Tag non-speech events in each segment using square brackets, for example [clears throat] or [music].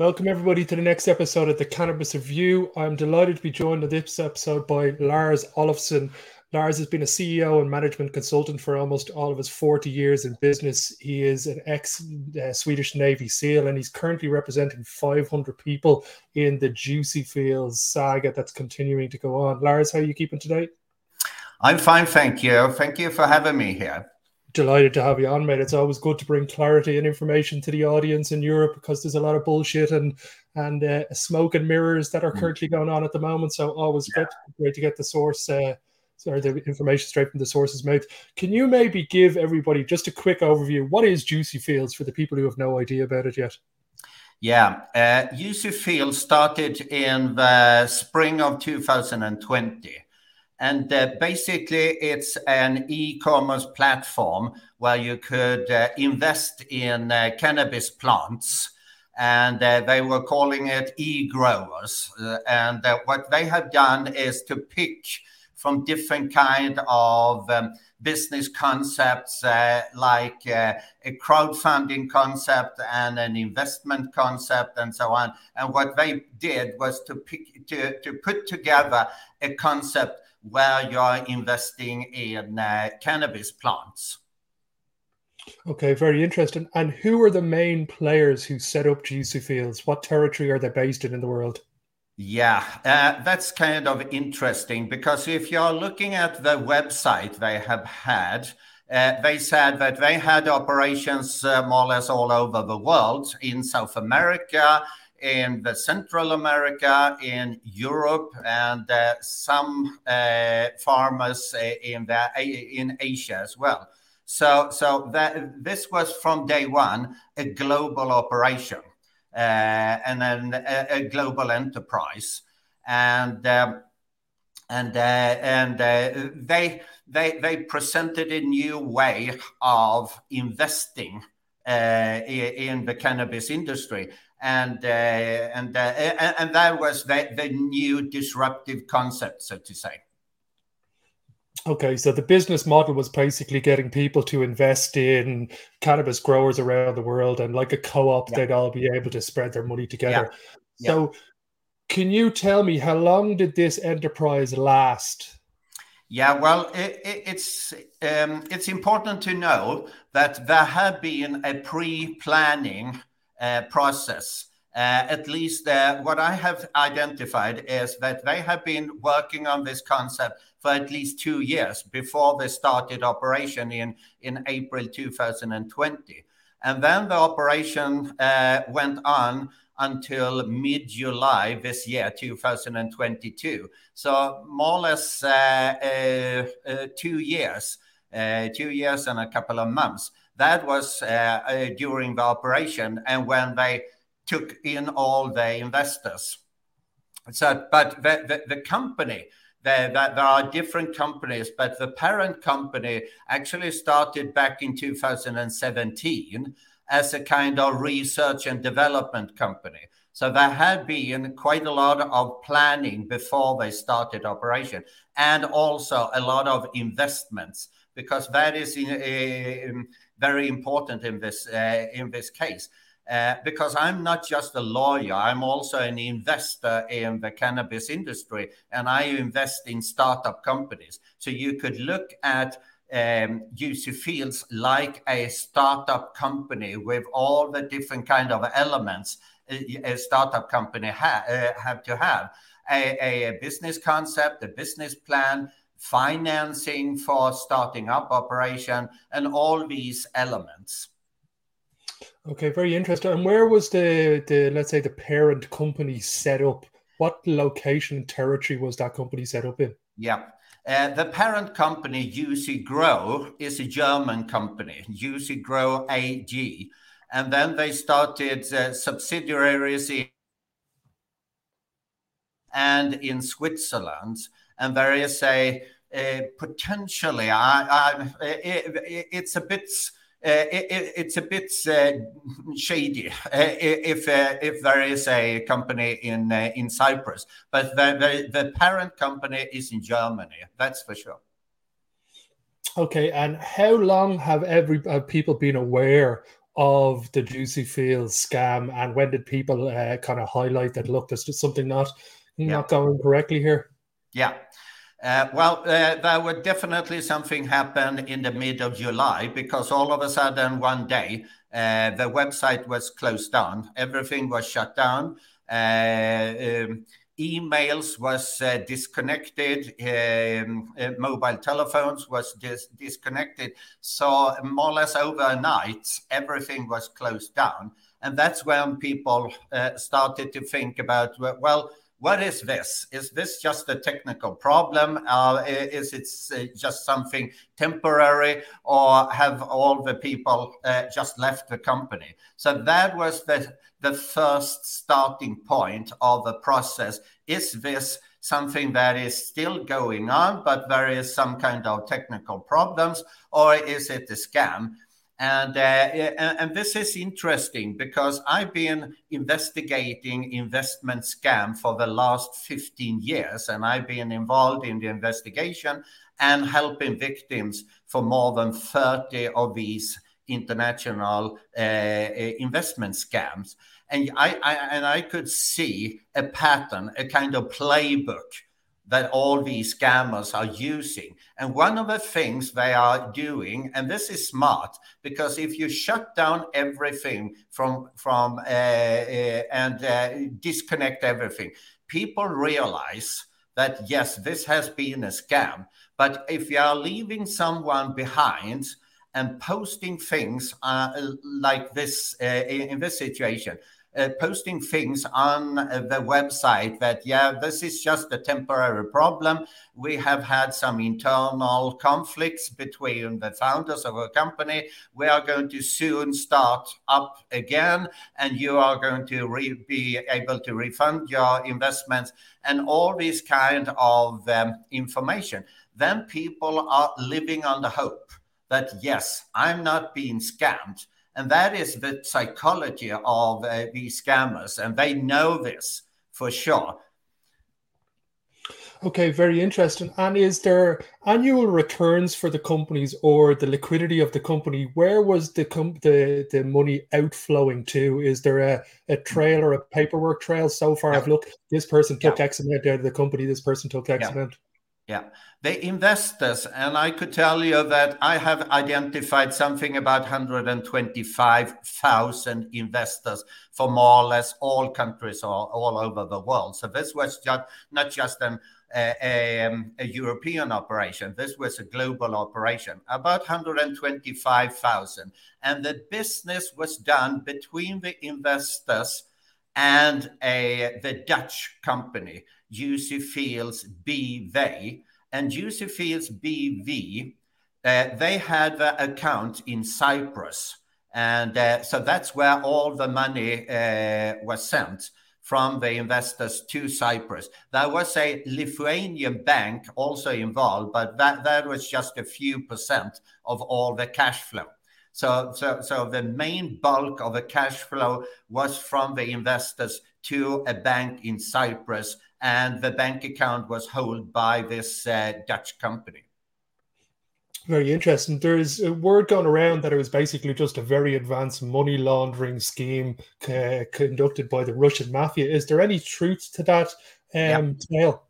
Welcome, everybody, to the next episode of the Cannabis Review. I'm delighted to be joined on this episode by Lars Olofsson. Lars has been a CEO and management consultant for almost all of his 40 years in business. He is an ex uh, Swedish Navy SEAL and he's currently representing 500 people in the Juicy Fields saga that's continuing to go on. Lars, how are you keeping today? I'm fine, thank you. Thank you for having me here delighted to have you on, mate. It's always good to bring clarity and information to the audience in Europe because there's a lot of bullshit and and uh, smoke and mirrors that are mm. currently going on at the moment. So always yeah. great, great to get the source uh, or the information straight from the source's mouth. Can you maybe give everybody just a quick overview? What is Juicy Fields for the people who have no idea about it yet? Yeah, uh, Juicy Fields started in the spring of 2020 and uh, basically, it's an e commerce platform where you could uh, invest in uh, cannabis plants. And uh, they were calling it e growers. Uh, and uh, what they have done is to pick from different kind of um, business concepts like a crowdfunding concept and an investment concept and so on. And what they did was to pick to, to put together a concept where you're investing in uh, cannabis plants. Okay, very interesting. And who are the main players who set up Juicy Fields? What territory are they based in in the world? Yeah, uh, that's kind of interesting because if you're looking at the website they have had, uh, they said that they had operations uh, more or less all over the world in South America, in the Central America, in Europe, and uh, some uh, farmers uh, in the in Asia as well. So, so that this was from day one a global operation uh, and then a, a, global enterprise, and um, and uh, and uh, they they they presented a new way of investing in the cannabis industry and uh, and uh, and that was the, the new disruptive concept, so to say. Okay, so the business model was basically getting people to invest in cannabis growers around the world, and like a co-op, yeah. they'd all be able to spread their money together. Yeah. So, yeah. can you tell me how long did this enterprise last? Yeah, well, it, it, it's um, it's important to know that there had been a pre-planning process. Uh, at least uh, what I have identified is that they have been working on this concept for at least two years before they started operation in, April 2020. And then the operation uh, went on until mid July this year, 2022. So, more or less uh, uh, uh, two years, two years and a couple of months. That was uh, uh, during the operation and when they took in all the investors. So, but the, the, the company, there, there are different companies, but the parent company actually started back in 2017 as a kind of research and development company. So there had been quite a lot of planning before they started operation, and also a lot of investments because that is in, in, very important in this uh, in this case. Uh, because I'm not just a lawyer, I'm also an investor in the cannabis industry and I invest in startup companies. So you could look at um, Juicy Fields like a startup company with all the different kind of elements a startup company ha- uh, have to have. A, a, business concept, a business plan, financing for starting up operation, and all these elements. Okay, very interesting. And where was the the let's say the parent company set up? What location and territory was that company set up in? Yeah. Uh, the parent company, Juicy Grow, is a German company, Juicy Grow AG. And then they started uh, subsidiaries in and in Switzerland and there is a, a potentially, I, I, it, it's a bit. Uh, it, it's a bit uh, shady uh, if uh, if there is a company in uh, in Cyprus, but the, the, the parent company is in Germany. That's for sure. Okay, and how long have every have people been aware of the Juicy Fields scam, and when did people uh, kind of highlight that? Look, there's just something not yeah. not going correctly here. Yeah. Uh, well, uh, there would definitely something happen in the mid of July because all of a sudden one day uh, the website was closed down, everything was shut down. Uh, um, emails was uh, disconnected, um, uh, mobile telephones was dis- disconnected. So more or less overnight, everything was closed down, and that's when people started to think about well. What is this? Is this just a technical problem? Uh, is it uh, just something temporary, or have all the people uh, just left the company? So that was the the first starting point of the process. Is this something that is still going on, but there is some kind of technical problems, or is it a scam? And, uh, and, and this is interesting because I've been investigating investment scam for the last 15 years, and I've been involved in the investigation and helping victims for more than 30 of these international uh, uh investment scams. And I, I, and I could see a pattern, a kind of playbook that all these scammers are using. And one of the things they are doing, and this is smart, because if you shut down everything from from uh, uh, and uh, disconnect everything, people realize that yes, this has been a scam. But if you are leaving someone behind and posting things uh, like this uh, in this situation, uh, posting things on uh, the website that, yeah, this is just a temporary problem. We have had some internal conflicts between the founders of a company. We are going to soon start up again, and you are going to re- be able to refund your investments and all this kind of um, information. Then people are living on the hope that, yes, I'm not being scammed and that is the psychology of uh, these scammers. And they know this for sure. Okay, very interesting. And is there annual returns for the companies or the liquidity of the company? Where was the com- the, the money outflowing to? Is there a, a trail or a paperwork trail so far? Yeah. I've looked, this person took yeah. X amount out of the company, this person took X yeah. amount. Yeah, the investors, and I could tell you that I have identified something about 125,000 investors for more or less all countries all, all over the world. So this was just not just an, a, a, um, a European operation. This was a global operation, about 125,000. And the business was done between the investors and a, the Dutch company Juicy Fields BV. And Juicy Fields BV, uh, they had the account in Cyprus. And uh, so that's where all the money uh, was sent from the investors to Cyprus. There was a Lithuanian bank also involved, but that, that was just a few percent of all the cash flow. So, so, so the main bulk of the cash flow was from the investors to a bank in Cyprus and the bank account was held by this uh, Dutch company. Very interesting. There's a word going around that it was basically just a very advanced money laundering scheme uh, conducted by the Russian mafia. Is there any truth to that um, tale?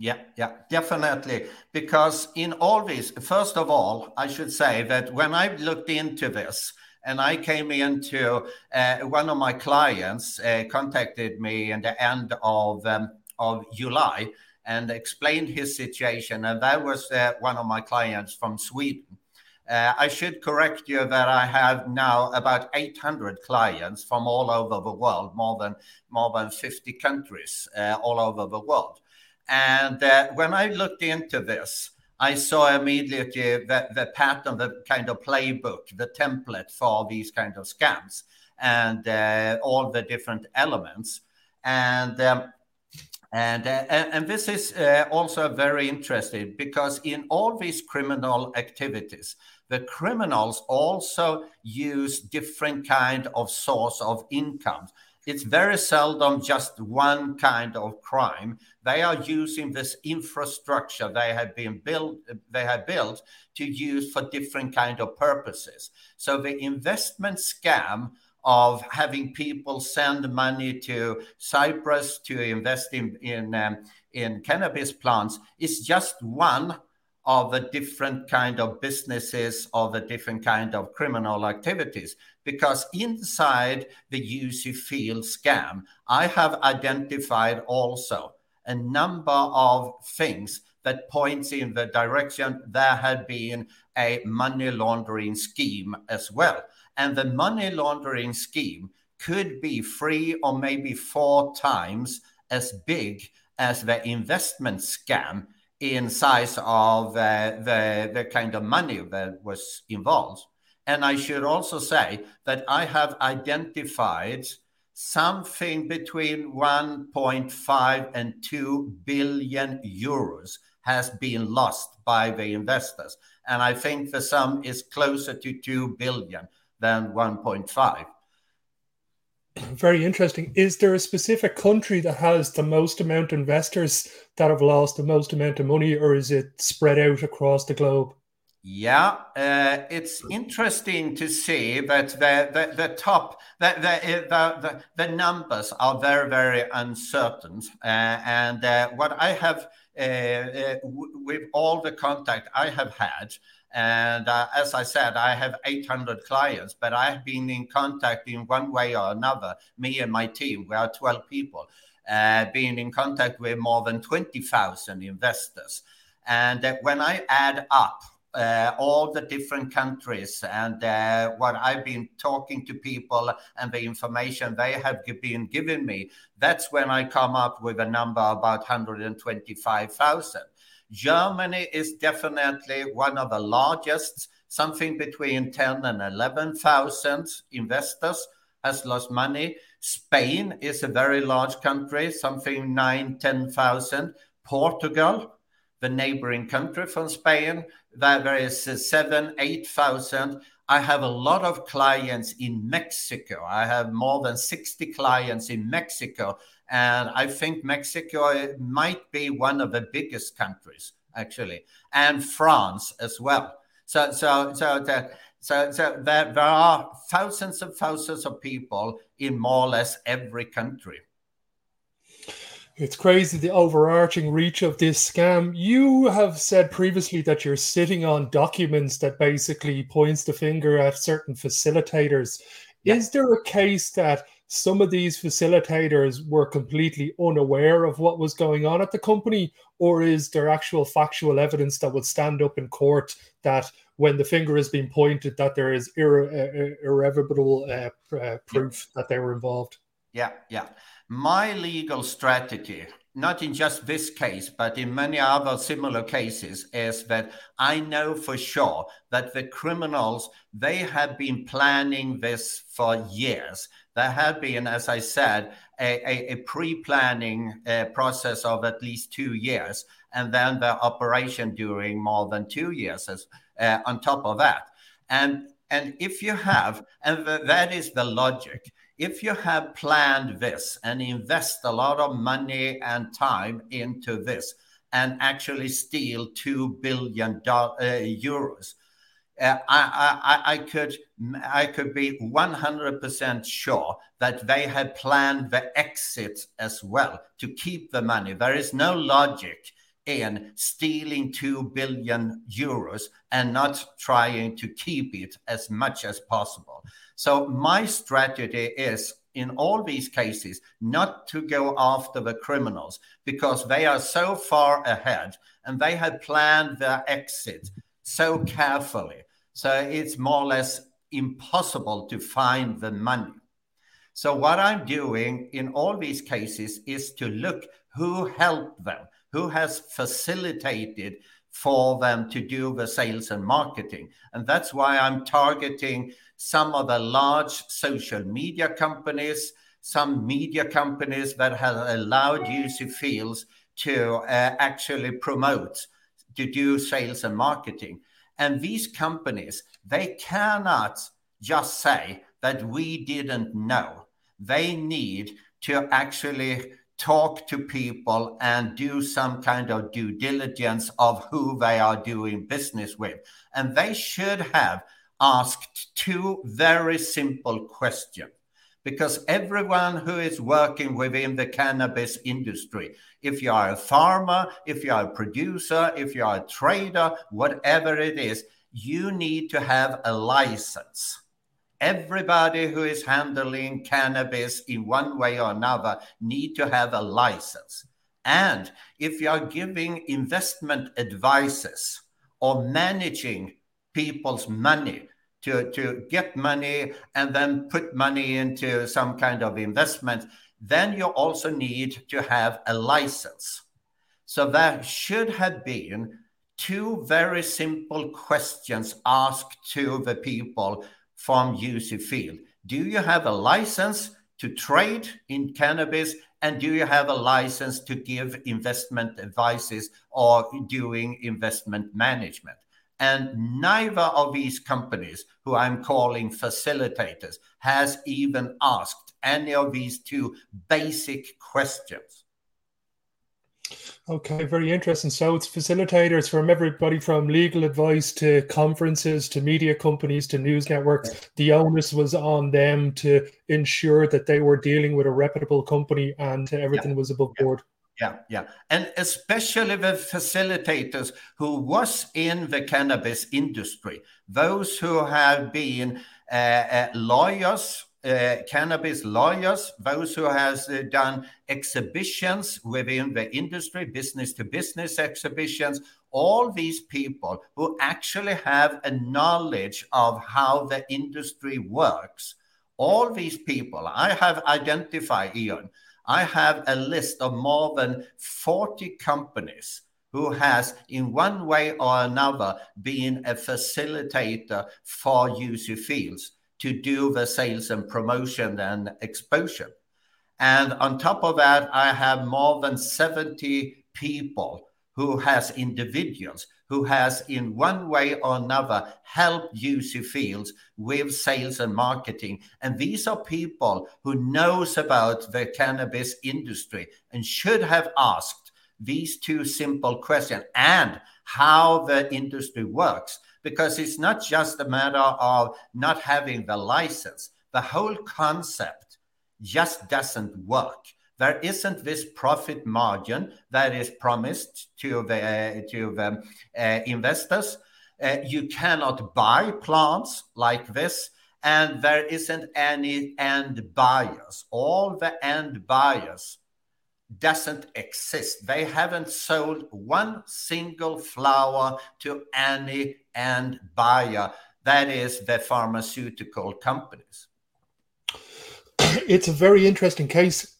Yeah, yeah, definitely. Because in all this, first of all, I should say that when I looked into this, and I came into uh, one of my clients uh, contacted me in the end of um, of July and explained his situation. And that was uh, one of my clients from Sweden. Uh, I should correct you that I have now about 800 clients from all over the world, more than more than 50 countries uh, all over the world. And uh, when I looked into this, I saw immediately that the pattern, the kind of playbook, the template for these kind of scams, and uh, all the different elements. And um, and, uh, and this is uh, also very interesting because in all these criminal activities, the criminals also use different kind of source of income. It's very seldom just one kind of crime. They are using this infrastructure they have been built they have built to use for different kind of purposes. So the investment scam of having people send money to Cyprus to invest in in, um, in cannabis plants is just one of the different kind of businesses or the different kind of criminal activities because inside the Juicy Field scam, I have identified also a number of things that points in the direction there had been a money laundering scheme as well. And the money laundering scheme could be three or maybe four times as big as the investment scam in size of uh, the, the kind of money that was involved. And I should also say that I have identified something between 1.5 and 2 billion euros has been lost by the investors. And I think the sum is closer to 2 billion than 1.5. Very interesting. Is there a specific country that has the most amount of investors that have lost the most amount of money, or is it spread out across the globe? Yeah, uh, it's interesting to see that the the, the top the, the the, the numbers are very very uncertain, uh, and uh, what I have uh, uh, with all the contact I have had, and uh, as I said, I have 800 clients, but I have been in contact in one way or another. Me and my team, we are 12 people, being in contact with more than 20,000 investors. And when I add up uh, all the different countries and uh, what I've been talking to people and the information they have been giving me, that's when I come up with a number about 125,000. Germany is definitely one of the largest, something between 10 and 11,000 investors has lost money. Spain is a very large country, something 9, 10,000. Portugal, the neighboring country from Spain, there is seven, 8,000. I have a lot of clients in Mexico. I have more than 60 clients in Mexico. And I think Mexico eh, might be one of the biggest countries, actually, and France as well. So, so, so, that, so, so there, there are thousands and thousands of people in more or less every country. It's crazy the overarching reach of this scam. You have said previously that you're sitting on documents that basically points the finger at certain facilitators. Yeah. Is there a case that some of these facilitators were completely unaware of what was going on at the company, or is there actual factual evidence that would stand up in court that when the finger is being pointed, that there is irre- irrevocable uh, uh, proof that they were involved? Yeah, yeah. My legal strategy, not in just this case, but in many other similar cases, is that I know for sure that the criminals, they have been planning this for years. There have been, as I said, a, a, a pre planning uh, process of at least two years, and then the operation during more than two years as, uh, on top of that. And, and if you have, and th- that is the logic, if you have planned this and invest a lot of money and time into this and actually steal 2 billion uh, euros uh, I, I, I, could I could be 100% sure that they had planned the exit as well to keep the money. There is no logic in stealing 2 billion euros and not trying to keep it as much as possible. So my strategy is in all these cases not to go after the criminals because they are so far ahead and they have planned their exit so carefully. So it's more or less impossible to find the money. So what I'm doing in all these cases is to look who helped them, who has facilitated for them to do the sales and marketing. And that's why I'm targeting some of the large social media companies, some media companies that have allowed Juicy Fields to uh, actually promote, to do sales and marketing. And these companies, they cannot just say that we didn't know. they need to actually talk to people and do some kind of due diligence of who they are doing business with. And they should have asked two very simple questions because everyone who is working within the cannabis industry, if you are a farmer, if you are a producer, if you are a trader, whatever it is, you need to have a license. Everybody who is handling cannabis in one way or another need to have a license. And if you are giving investment advices or managing people's money, to, to get money and then put money into some kind of investment, then you also need to have a license. So there should have been two very simple questions asked to the people from Juicy Field. Do you have a license to trade in cannabis? And do you have a license to give investment advices or doing investment management? And neither of these companies, who I'm calling facilitators, has even asked any of these two basic questions. Okay, very interesting. So it's facilitators from everybody from legal advice to conferences to media companies to news networks. The onus was on them to ensure that they were dealing with a reputable company and everything yeah. was above yeah. board. Yeah, yeah. And especially the facilitators who was in the cannabis industry, those who have been uh, uh, lawyers, uh, cannabis lawyers, those who has uh, done exhibitions within the industry, business to business exhibitions, all these people who actually have a knowledge of how the industry works. All these people I have identified, Ian, I have a list of more than 40 companies who has in one way or another been a facilitator for Juicy Fields to do the sales and promotion and exposure. And on top of that, I have more than 70 people who has individuals who has in one way or another helped Juicy Fields with sales and marketing. And these are people who knows about the cannabis industry and should have asked these two simple questions and how the industry works. Because it's not just a matter of not having the license. The whole concept just doesn't work there isn't this profit margin that is promised to the to the uh, investors. Uh, you cannot buy plants like this, and there isn't any end buyers. All the end buyers doesn't exist. They haven't sold one single flower to any end buyer. That is the pharmaceutical companies. [clears throat] It's a very interesting case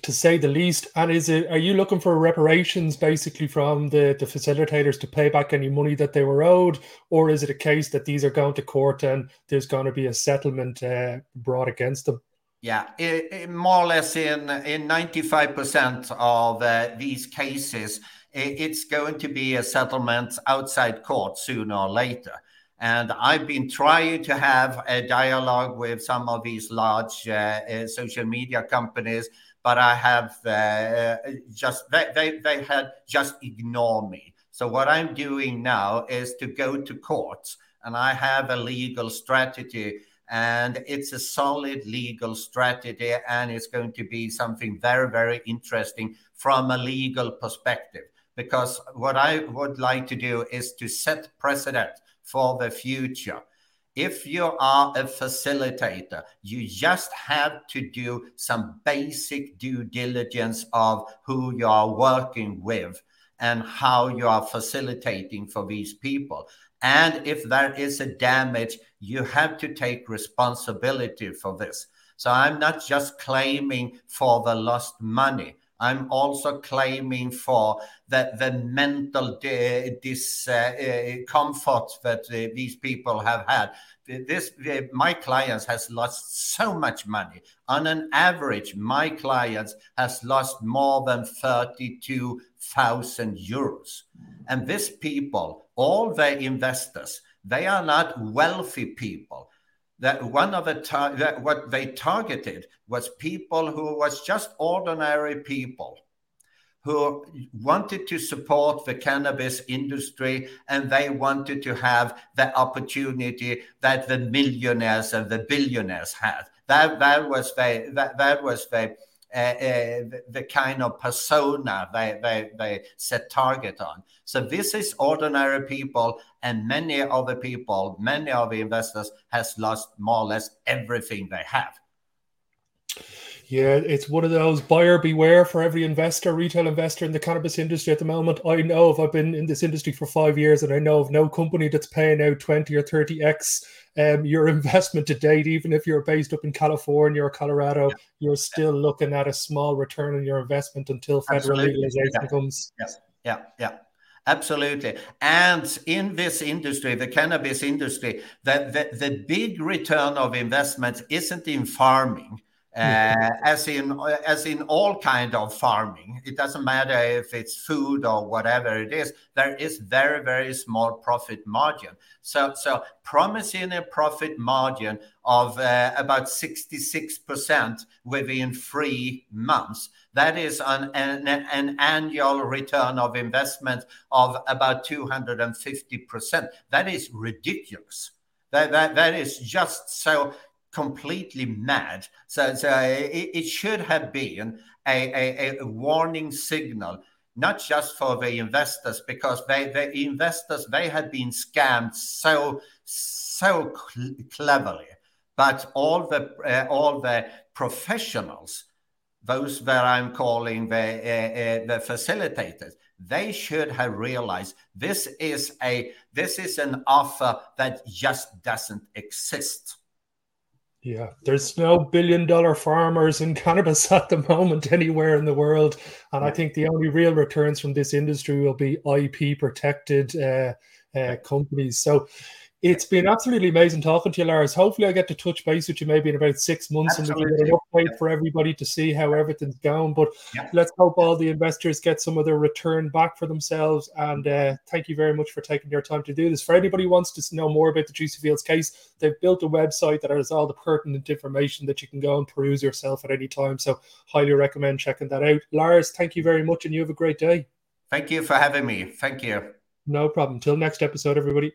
to say the least. And is it are you looking for reparations basically from the, the facilitators to pay back any money that they were owed, or is it a case that these are going to court and there's going to be a settlement uh, brought against them? Yeah, it, it, more or less in in ninety five percent of uh, these cases, it, it's going to be a settlement outside court sooner or later. And I've been trying to have a dialogue with some of these large uh, uh social media companies but I have uh, just they, they they had just ignored me. So what I'm doing now is to go to courts, and I have a legal strategy, and it's a solid legal strategy, and it's going to be something very very interesting from a legal perspective. Because what I would like to do is to set precedent for the future if you are a facilitator, you just have to do some basic due diligence of who you are working with and how you are facilitating for these people. And if there is a damage, you have to take responsibility for this. So I'm not just claiming for the lost money. I'm also claiming for the, the mental discomfort uh, uh that uh, these people have had. This uh, my clients has lost so much money. On an average, my clients has lost more than thirty-two thousand euros. And these people, all the investors, they are not wealthy people that one of the tar- that what they targeted was people who was just ordinary people who wanted to support the cannabis industry and they wanted to have the opportunity that the millionaires and the billionaires had. That that was the that, that was the uh, the kind of persona they, they, they set target on. So this is ordinary people, and many of the people, many of the investors has lost more or less everything they have. Yeah, it's one of those buyer beware for every investor, retail investor in the cannabis industry at the moment. I know if I've been in this industry for five years and I know of no company that's paying out 20 or 30x um, your [laughs] investment to date, even if you're based up in California or Colorado, yeah. you're still looking at a small return on your investment until federal Absolutely. legalization yeah. comes. Yeah, yeah, yeah. Absolutely. And in this industry, the cannabis industry, the, the, the big return of investment isn't in farming uh, as in as in all kind of farming. It doesn't matter if it's food or whatever it is there is very very small profit margin. So so promising a profit margin of uh, about 66% within three months that is an, an, an annual return of investment of about 250% that is ridiculous. That, that, that is just so completely mad. So, so it, it should have been a, a, a, warning signal, not just for the investors, because they, the investors they had been scammed so so cl- cleverly, but all the uh, all the professionals, those that I'm calling the uh, uh, the facilitators, they should have realized this is a this is an offer that just doesn't exist yeah, there's no billion dollar farmers in cannabis [laughs] at the moment anywhere in the world. And I think the only real returns from this industry will be IP protected uh, uh, companies. So it's been absolutely amazing talking to you, Lars. Hopefully, I get to touch base with you maybe in about six months Absolutely. and we can get an update for everybody to see how everything's going. But yeah. let's hope all the investors get some of their return back for themselves. And uh, thank you very much for taking your time to do this. For anybody who wants to know more about the Juicy Fields case, they've built a website that has all the pertinent information that you can go and peruse yourself at any time. So, highly recommend checking that out. Lars, thank you very much, and you have a great day. Thank you for having me. Thank you. No problem. Till next episode, everybody.